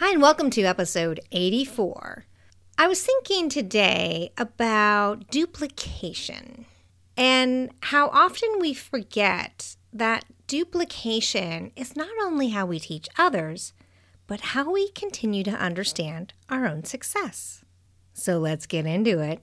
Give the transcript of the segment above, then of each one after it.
Hi, and welcome to episode 84. I was thinking today about duplication and how often we forget that duplication is not only how we teach others, but how we continue to understand our own success. So let's get into it.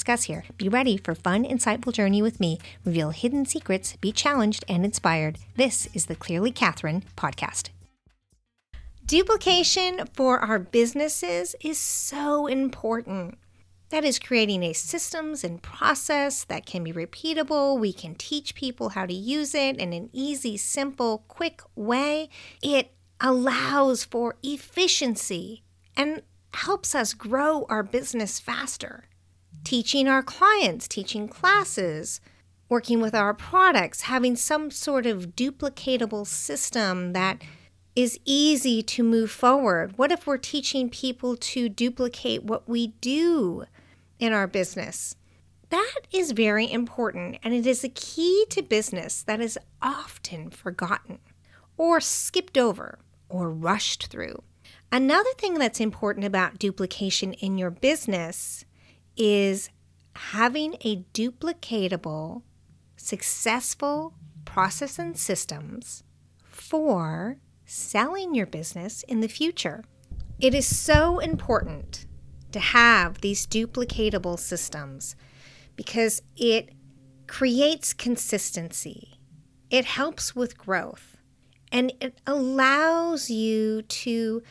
discuss here. Be ready for fun, insightful journey with me. Reveal hidden secrets, be challenged and inspired. This is the Clearly Catherine podcast. Duplication for our businesses is so important. That is creating a systems and process that can be repeatable. We can teach people how to use it in an easy, simple, quick way. It allows for efficiency and helps us grow our business faster teaching our clients, teaching classes, working with our products, having some sort of duplicatable system that is easy to move forward. What if we're teaching people to duplicate what we do in our business? That is very important, and it is a key to business that is often forgotten or skipped over or rushed through. Another thing that's important about duplication in your business is having a duplicatable, successful process and systems for selling your business in the future. It is so important to have these duplicatable systems because it creates consistency, it helps with growth, and it allows you to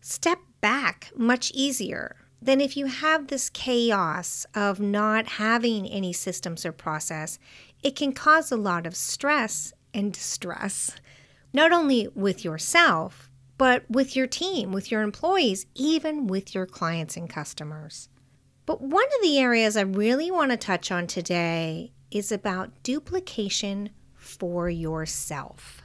step back much easier then if you have this chaos of not having any systems or process, it can cause a lot of stress and distress, not only with yourself, but with your team, with your employees, even with your clients and customers. But one of the areas I really want to touch on today is about duplication for yourself.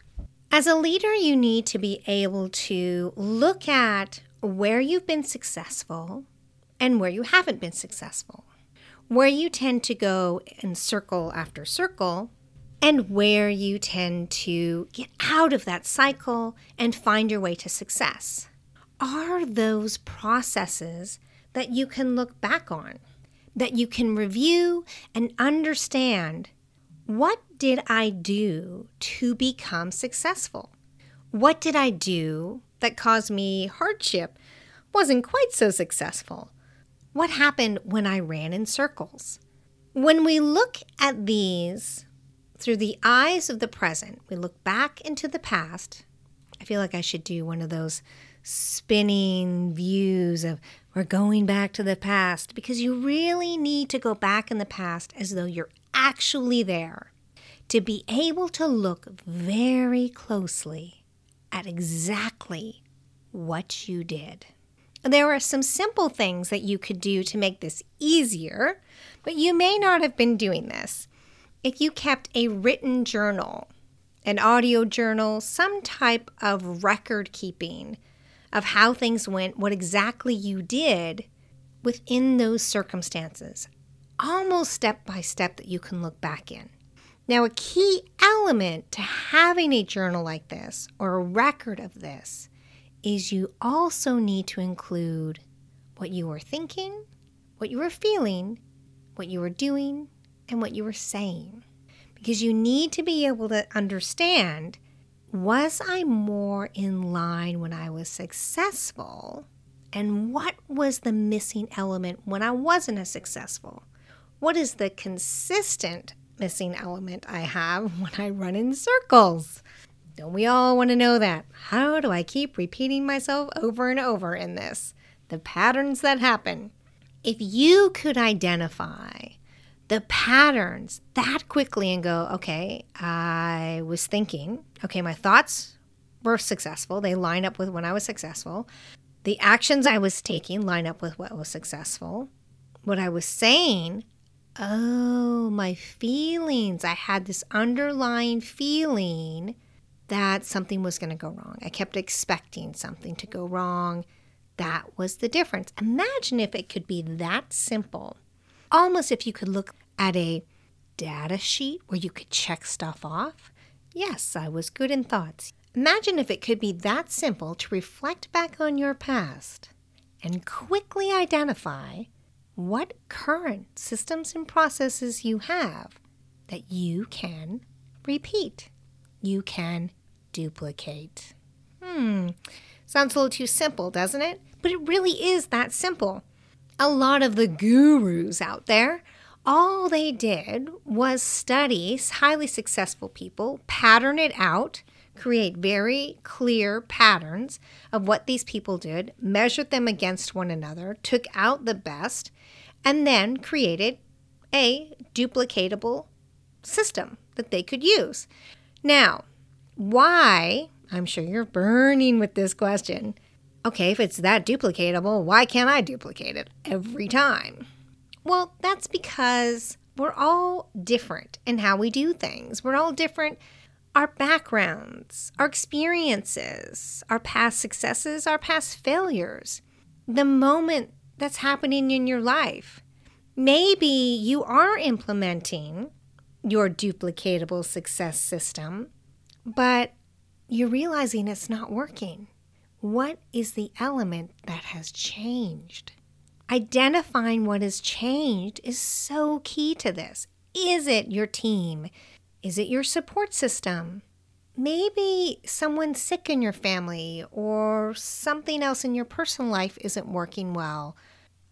As a leader, you need to be able to look at where you've been successful and where you haven't been successful, where you tend to go in circle after circle, and where you tend to get out of that cycle and find your way to success. Are those processes that you can look back on, that you can review and understand what did I do to become successful? What did I do that caused me hardship? Wasn't quite so successful. What happened when I ran in circles? When we look at these through the eyes of the present, we look back into the past. I feel like I should do one of those spinning views of we're going back to the past because you really need to go back in the past as though you're actually there to be able to look very closely at exactly what you did. There are some simple things that you could do to make this easier, but you may not have been doing this. If you kept a written journal, an audio journal, some type of record keeping of how things went, what exactly you did within those circumstances, almost step by step that you can look back in. Now, a key element to having a journal like this or a record of this is you also need to include what you were thinking, what you were feeling, what you were doing, and what you were saying. Because you need to be able to understand was I more in line when I was successful? And what was the missing element when I wasn't as successful? What is the consistent missing element I have when I run in circles? Don't we all want to know that? How do I keep repeating myself over and over in this? The patterns that happen. If you could identify the patterns that quickly and go, okay, I was thinking, okay, my thoughts were successful. They line up with when I was successful. The actions I was taking line up with what was successful. What I was saying, oh, my feelings. I had this underlying feeling that something was going to go wrong. I kept expecting something to go wrong. That was the difference. Imagine if it could be that simple. Almost if you could look at a data sheet where you could check stuff off. Yes, I was good in thoughts. Imagine if it could be that simple to reflect back on your past and quickly identify what current systems and processes you have that you can repeat, you can duplicate. Hmm, sounds a little too simple, doesn't it? But it really is that simple. A lot of the gurus out there, all they did was study highly successful people, pattern it out, create very clear patterns of what these people did, measured them against one another, took out the best, and then created a duplicatable system that they could use. Now, why? I'm sure you're burning with this question. Okay, if it's that duplicatable, why can't I duplicate it every time? Well, that's because we're all different in how we do things. We're all different. Our backgrounds, our experiences, our past successes, our past failures, the moment that's happening in your life. Maybe you are implementing your duplicatable success system, but you're realizing it's not working. What is the element that has changed? Identifying what has changed is so key to this. Is it your team? Is it your support system? Maybe someone sick in your family or something else in your personal life isn't working well.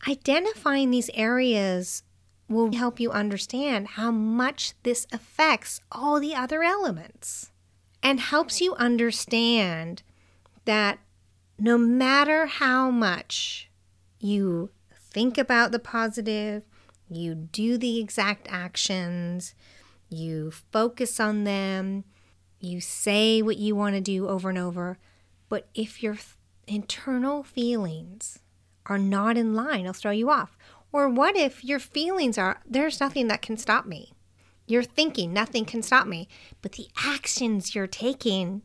Identifying these areas will help you understand how much this affects all the other elements and helps you understand that no matter how much you think about the positive, you do the exact actions, you focus on them, you say what you want to do over and over. But if your internal feelings are not in line, it'll throw you off. Or what if your feelings are, there's nothing that can stop me? You're thinking, nothing can stop me. But the actions you're taking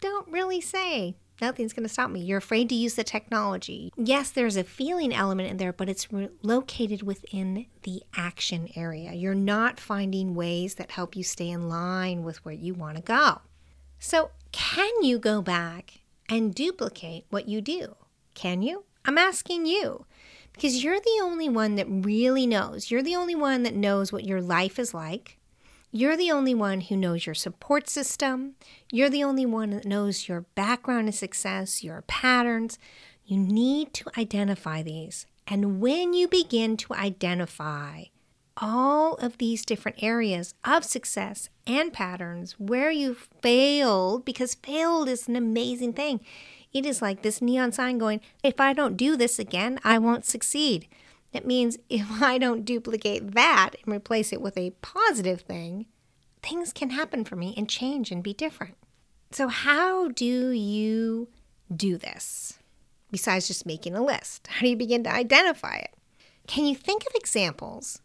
don't really say, nothing's going to stop me. You're afraid to use the technology. Yes, there's a feeling element in there, but it's re- located within the action area. You're not finding ways that help you stay in line with where you want to go. So, can you go back and duplicate what you do? Can you? I'm asking you because you're the only one that really knows. You're the only one that knows what your life is like. You're the only one who knows your support system. You're the only one that knows your background and success, your patterns. You need to identify these. And when you begin to identify all of these different areas of success and patterns where you failed, because failed is an amazing thing. It is like this neon sign going, if I don't do this again, I won't succeed. That means if I don't duplicate that and replace it with a positive thing, things can happen for me and change and be different. So, how do you do this? Besides just making a list, how do you begin to identify it? Can you think of examples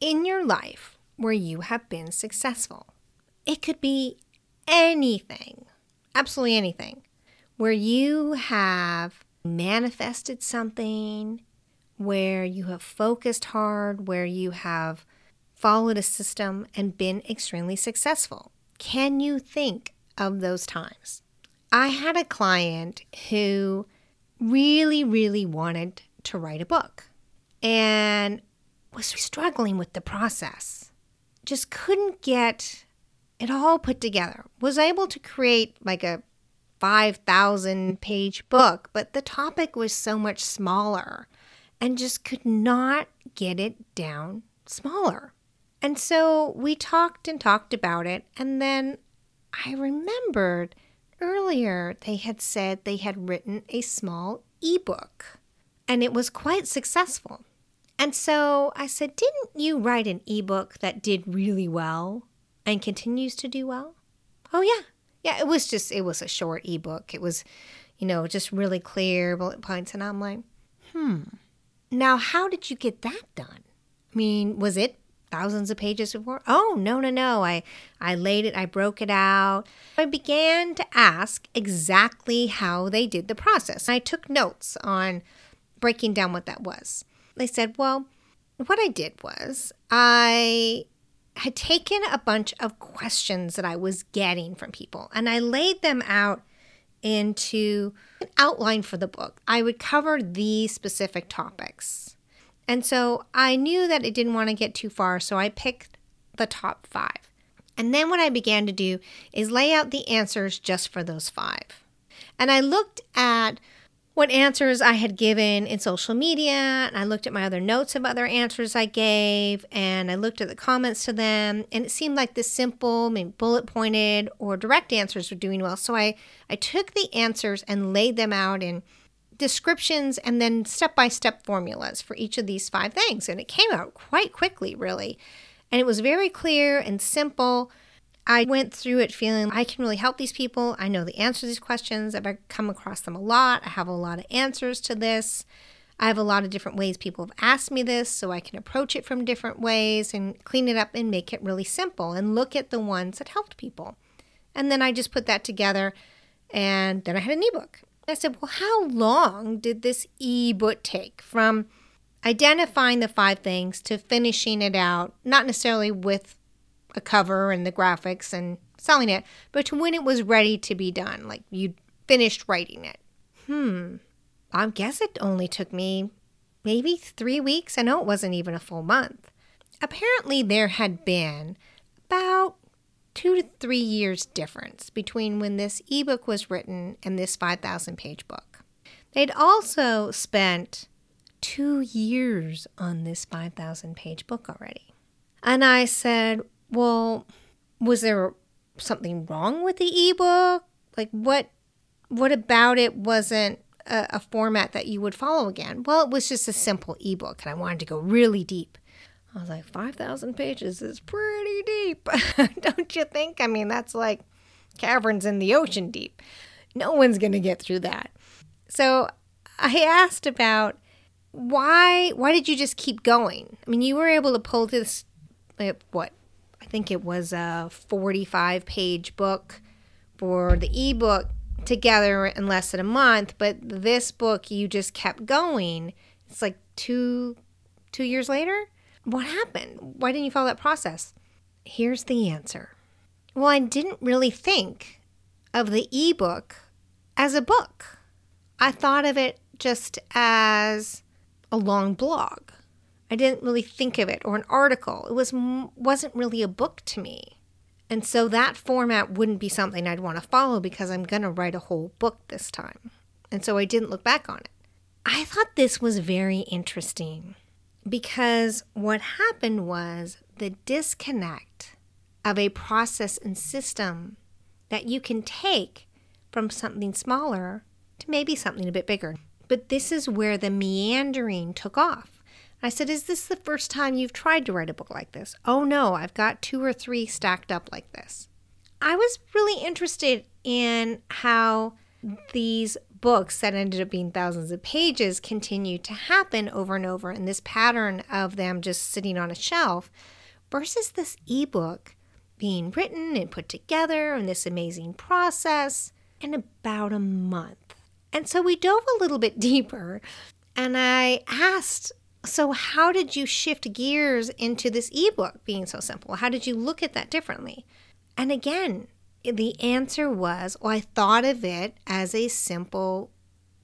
in your life where you have been successful? It could be anything, absolutely anything, where you have manifested something where you have focused hard, where you have followed a system and been extremely successful. Can you think of those times? I had a client who really, really wanted to write a book and was struggling with the process. Just couldn't get it all put together. Was able to create like a 5,000 page book, but the topic was so much smaller and just could not get it down smaller. And so we talked and talked about it. And then I remembered earlier they had said they had written a small ebook and it was quite successful. And so I said, Didn't you write an ebook that did really well and continues to do well? Oh, yeah. Yeah, it was just, it was a short ebook. It was, you know, just really clear bullet points. And I'm like, hmm. Now, how did you get that done? I mean, was it thousands of pages before? Oh, no, no, no. I, I laid it, I broke it out. I began to ask exactly how they did the process. I took notes on breaking down what that was. They said, well, what I did was I had taken a bunch of questions that I was getting from people and I laid them out into an outline for the book. I would cover these specific topics. And so I knew that I didn't want to get too far, so I picked the top five. And then what I began to do is lay out the answers just for those five. And I looked at what answers I had given in social media, and I looked at my other notes of other answers I gave, and I looked at the comments to them, and it seemed like the simple, maybe bullet pointed or direct answers were doing well. So I, I took the answers and laid them out in descriptions and then step by step formulas for each of these five things. And it came out quite quickly, really. And it was very clear and simple. I went through it feeling I can really help these people. I know the answers to these questions. I've come across them a lot. I have a lot of answers to this. I have a lot of different ways people have asked me this, so I can approach it from different ways and clean it up and make it really simple and look at the ones that helped people. And then I just put that together, and then I had an ebook. I said, Well, how long did this ebook take from identifying the five things to finishing it out? Not necessarily with a cover and the graphics and selling it, but to when it was ready to be done, like you finished writing it. Hmm. I guess it only took me maybe three weeks. I know it wasn't even a full month. Apparently, there had been about two to three years difference between when this ebook was written and this 5,000 page book. They'd also spent two years on this 5,000 page book already. And I said, well, was there something wrong with the ebook? Like what what about it wasn't a, a, format that you would follow again? Well, it was just a simple ebook and I wanted to go really deep. I was like, 5,000 pages is pretty deep. Don't you think? I mean, that's like caverns in the ocean deep. No one's going to get through that. So I asked about why why did you just keep going? I mean, you were able to pull this what think it was a 45 page book for the ebook together in less than a month, but this book you just kept going. It's like two two years later. What happened? Why didn't you follow that process? Here's the answer. Well, I didn't really think of the ebook as a book. I thought of it just as a long blog. I didn't really think of it or an article. It was wasn't really a book to me. And so that format wouldn't be something I'd want to follow because I'm going to write a whole book this time. And so I didn't look back on it. I thought this was very interesting because what happened was the disconnect of a process and system that you can take from something smaller to maybe something a bit bigger. But this is where the meandering took off. I said, Is this the first time you've tried to write a book like this? Oh no, I've got two or three stacked up like this. I was really interested in how these books that ended up being thousands of pages continued to happen over and over in this pattern of them just sitting on a shelf versus this ebook being written and put together in this amazing process in about a month. And so we dove a little bit deeper and I asked so, how did you shift gears into this ebook being so simple? How did you look at that differently? And again, the answer was well, I thought of it as a simple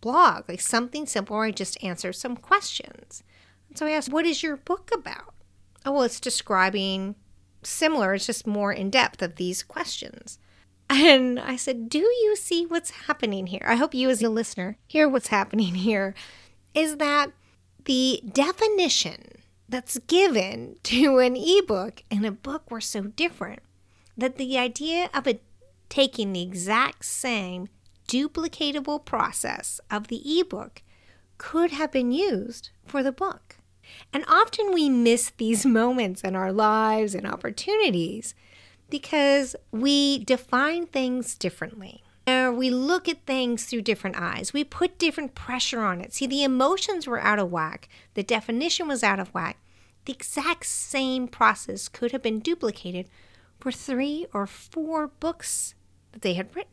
blog, like something simple where I just answer some questions. And so I asked, What is your book about? Oh, well, it's describing similar, it's just more in depth of these questions. And I said, Do you see what's happening here? I hope you, as a listener, hear what's happening here. Is that the definition that's given to an ebook and a book were so different that the idea of taking the exact same duplicatable process of the ebook could have been used for the book. And often we miss these moments in our lives and opportunities because we define things differently. We look at things through different eyes. We put different pressure on it. See, the emotions were out of whack, the definition was out of whack. The exact same process could have been duplicated for three or four books that they had written.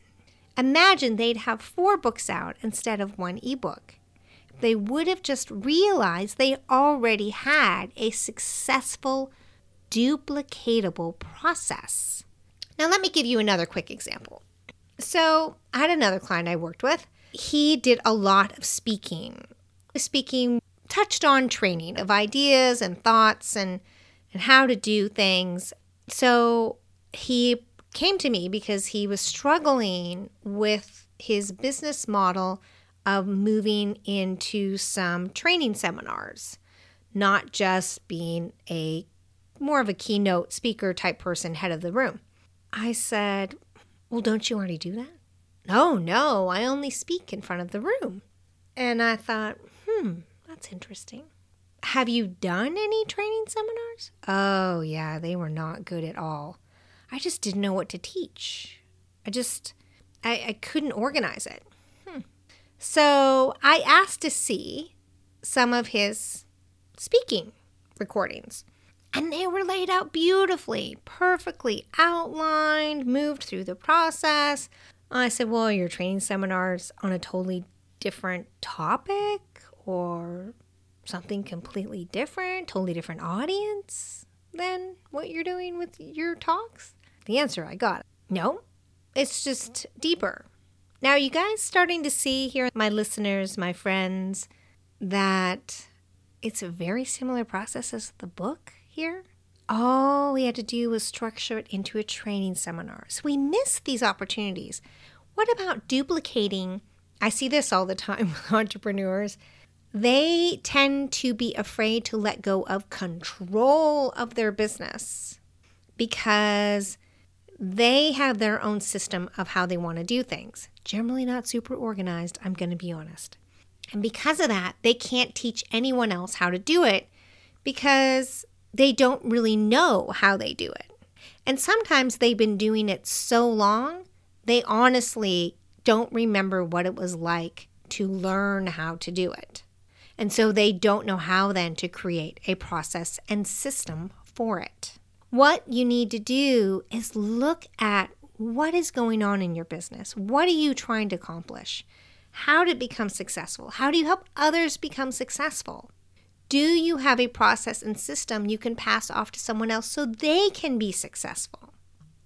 Imagine they'd have four books out instead of one ebook. They would have just realized they already had a successful, duplicatable process. Now, let me give you another quick example. So, I had another client I worked with. He did a lot of speaking. Speaking touched on training of ideas and thoughts and, and how to do things. So, he came to me because he was struggling with his business model of moving into some training seminars, not just being a more of a keynote speaker type person, head of the room. I said, Well, don't you already do that? No, no, I only speak in front of the room. And I thought, Hmm, that's interesting. Have you done any training seminars? Oh, yeah, they were not good at all. I just didn't know what to teach. I just, I, I couldn't organize it. Hmm. So I asked to see some of his speaking recordings. And they were laid out beautifully, perfectly outlined, moved through the process. I said, Well, your training seminars on a totally different topic or something completely different, totally different audience than what you're doing with your talks? The answer I got no, it's just deeper. Now, you guys starting to see here, my listeners, my friends, that it's a very similar process as the book here. All we had to do was structure it into a training seminar. So we miss these opportunities. What about duplicating? I see this all the time with entrepreneurs. They tend to be afraid to let go of control of their business because they have their own system of how they want to do things. Generally, not super organized, I'm going to be honest. And because of that, they can't teach anyone else how to do it because they don't really know how they do it. And sometimes they've been doing it so long, they honestly don't remember what it was like to learn how to do it. And so they don't know how then to create a process and system for it. What you need to do is look at what is going on in your business. What are you trying to accomplish? How to become successful? How do you help others become successful? Do you have a process and system you can pass off to someone else so they can be successful?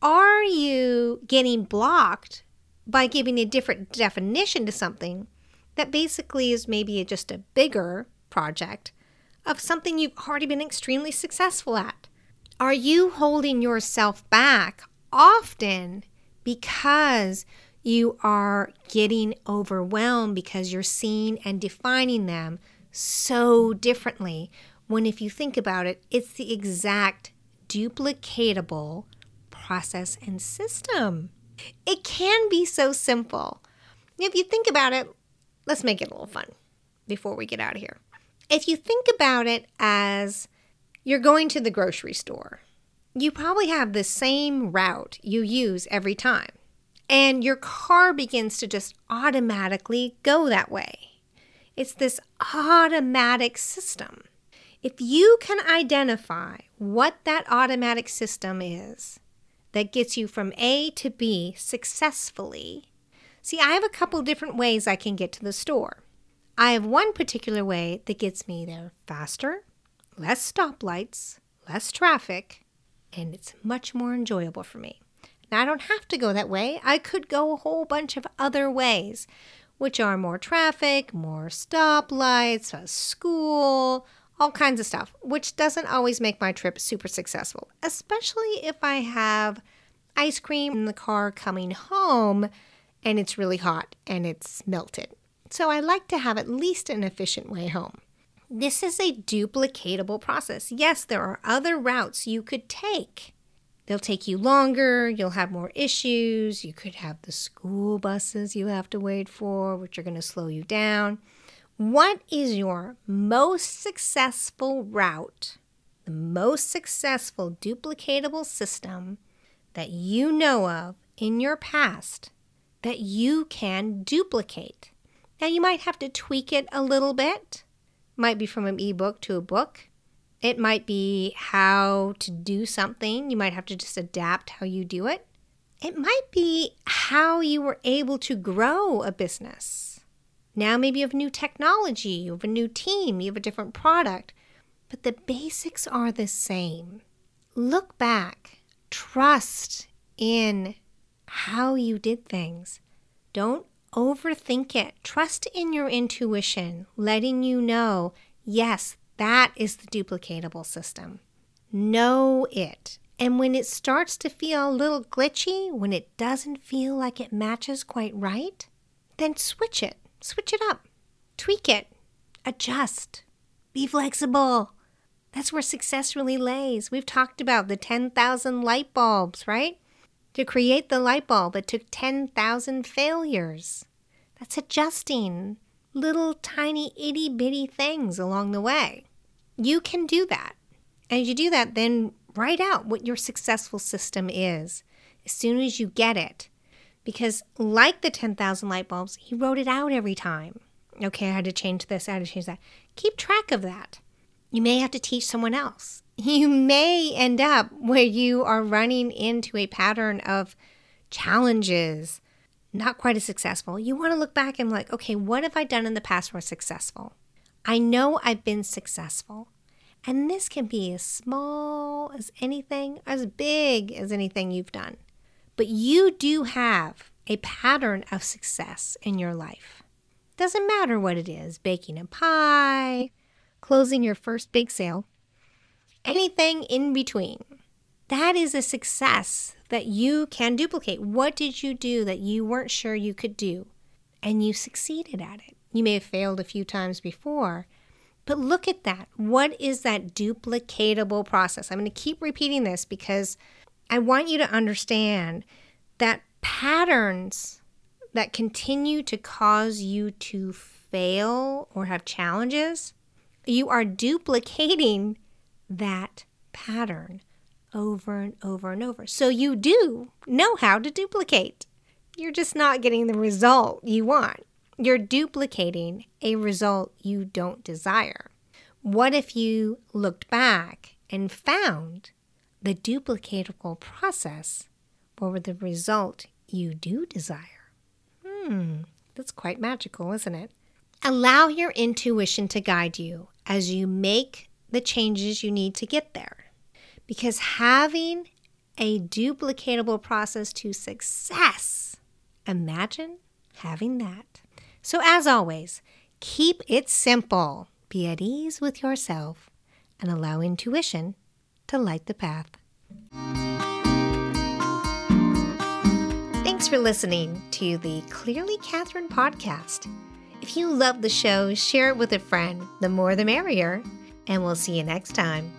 Are you getting blocked by giving a different definition to something that basically is maybe just a bigger project of something you've already been extremely successful at? Are you holding yourself back often because you are getting overwhelmed because you're seeing and defining them so differently? When, if you think about it, it's the exact duplicatable process and system. It can be so simple. If you think about it, let's make it a little fun before we get out of here. If you think about it as you're going to the grocery store. You probably have the same route you use every time, and your car begins to just automatically go that way. It's this automatic system. If you can identify what that automatic system is that gets you from A to B successfully, see, I have a couple different ways I can get to the store. I have one particular way that gets me there faster less stoplights, less traffic, and it's much more enjoyable for me. Now, I don't have to go that way. I could go a whole bunch of other ways, which are more traffic, more stoplights, a school, all kinds of stuff, which doesn't always make my trip super successful, especially if I have ice cream in the car coming home and it's really hot and it's melted. So I like to have at least an efficient way home. This is a duplicatable process. Yes, there are other routes you could take. They'll take you longer, you'll have more issues, you could have the school buses you have to wait for, which are going to slow you down. What is your most successful route, the most successful duplicatable system that you know of in your past that you can duplicate. Now, you might have to tweak it a little bit. Might be from an ebook to a book. It might be how to do something. You might have to just adapt how you do it. It might be how you were able to grow a business. Now, maybe you have new technology, you have a new team, you have a different product, but the basics are the same. Look back, trust in how you did things. Don't overthink it. Trust in your intuition, letting you know, yes, that is the duplicatable system. Know it. And when it starts to feel a little glitchy, when it doesn't feel like it matches quite right, then switch it. Switch it up. Tweak it. Adjust. Be flexible. That's where success really lays. We've talked about the 10,000 light bulbs, right? To create the light bulb, it took 10,000 failures. That's adjusting little tiny itty bitty things along the way. You can do that. As you do that, then write out what your successful system is as soon as you get it. Because, like the 10,000 light bulbs, he wrote it out every time. Okay, I had to change this, I had to change that. Keep track of that. You may have to teach someone else. You may end up where you are running into a pattern of challenges, not quite as successful. You want to look back and like, okay, what have I done in the past where successful? I know I've been successful. And this can be as small as anything, as big as anything you've done. But you do have a pattern of success in your life. Doesn't matter what it is baking a pie, closing your first big sale, anything in between. That is a success that you can duplicate. What did you do that you weren't sure you could do? And you succeeded at it. You may have failed a few times before, but look at that. What is that duplicatable process? I'm going to keep repeating this because I want you to understand that patterns that continue to cause you to fail or have challenges you are duplicating that pattern over and over and over. So you do know how to duplicate. You're just not getting the result you want. You're duplicating a result you don't desire. What if you looked back and found the duplicatable process for the result you do desire? Hmm, that's quite magical, isn't it? Allow your intuition to guide you as you make the changes you need to get there. Because having a duplicatable process to success, imagine having that. So, as always, keep it simple, be at ease with yourself, and allow intuition to light the path. Thanks for listening to the Clearly Catherine podcast. If you love the show, share it with a friend. The more the merrier. And we'll see you next time.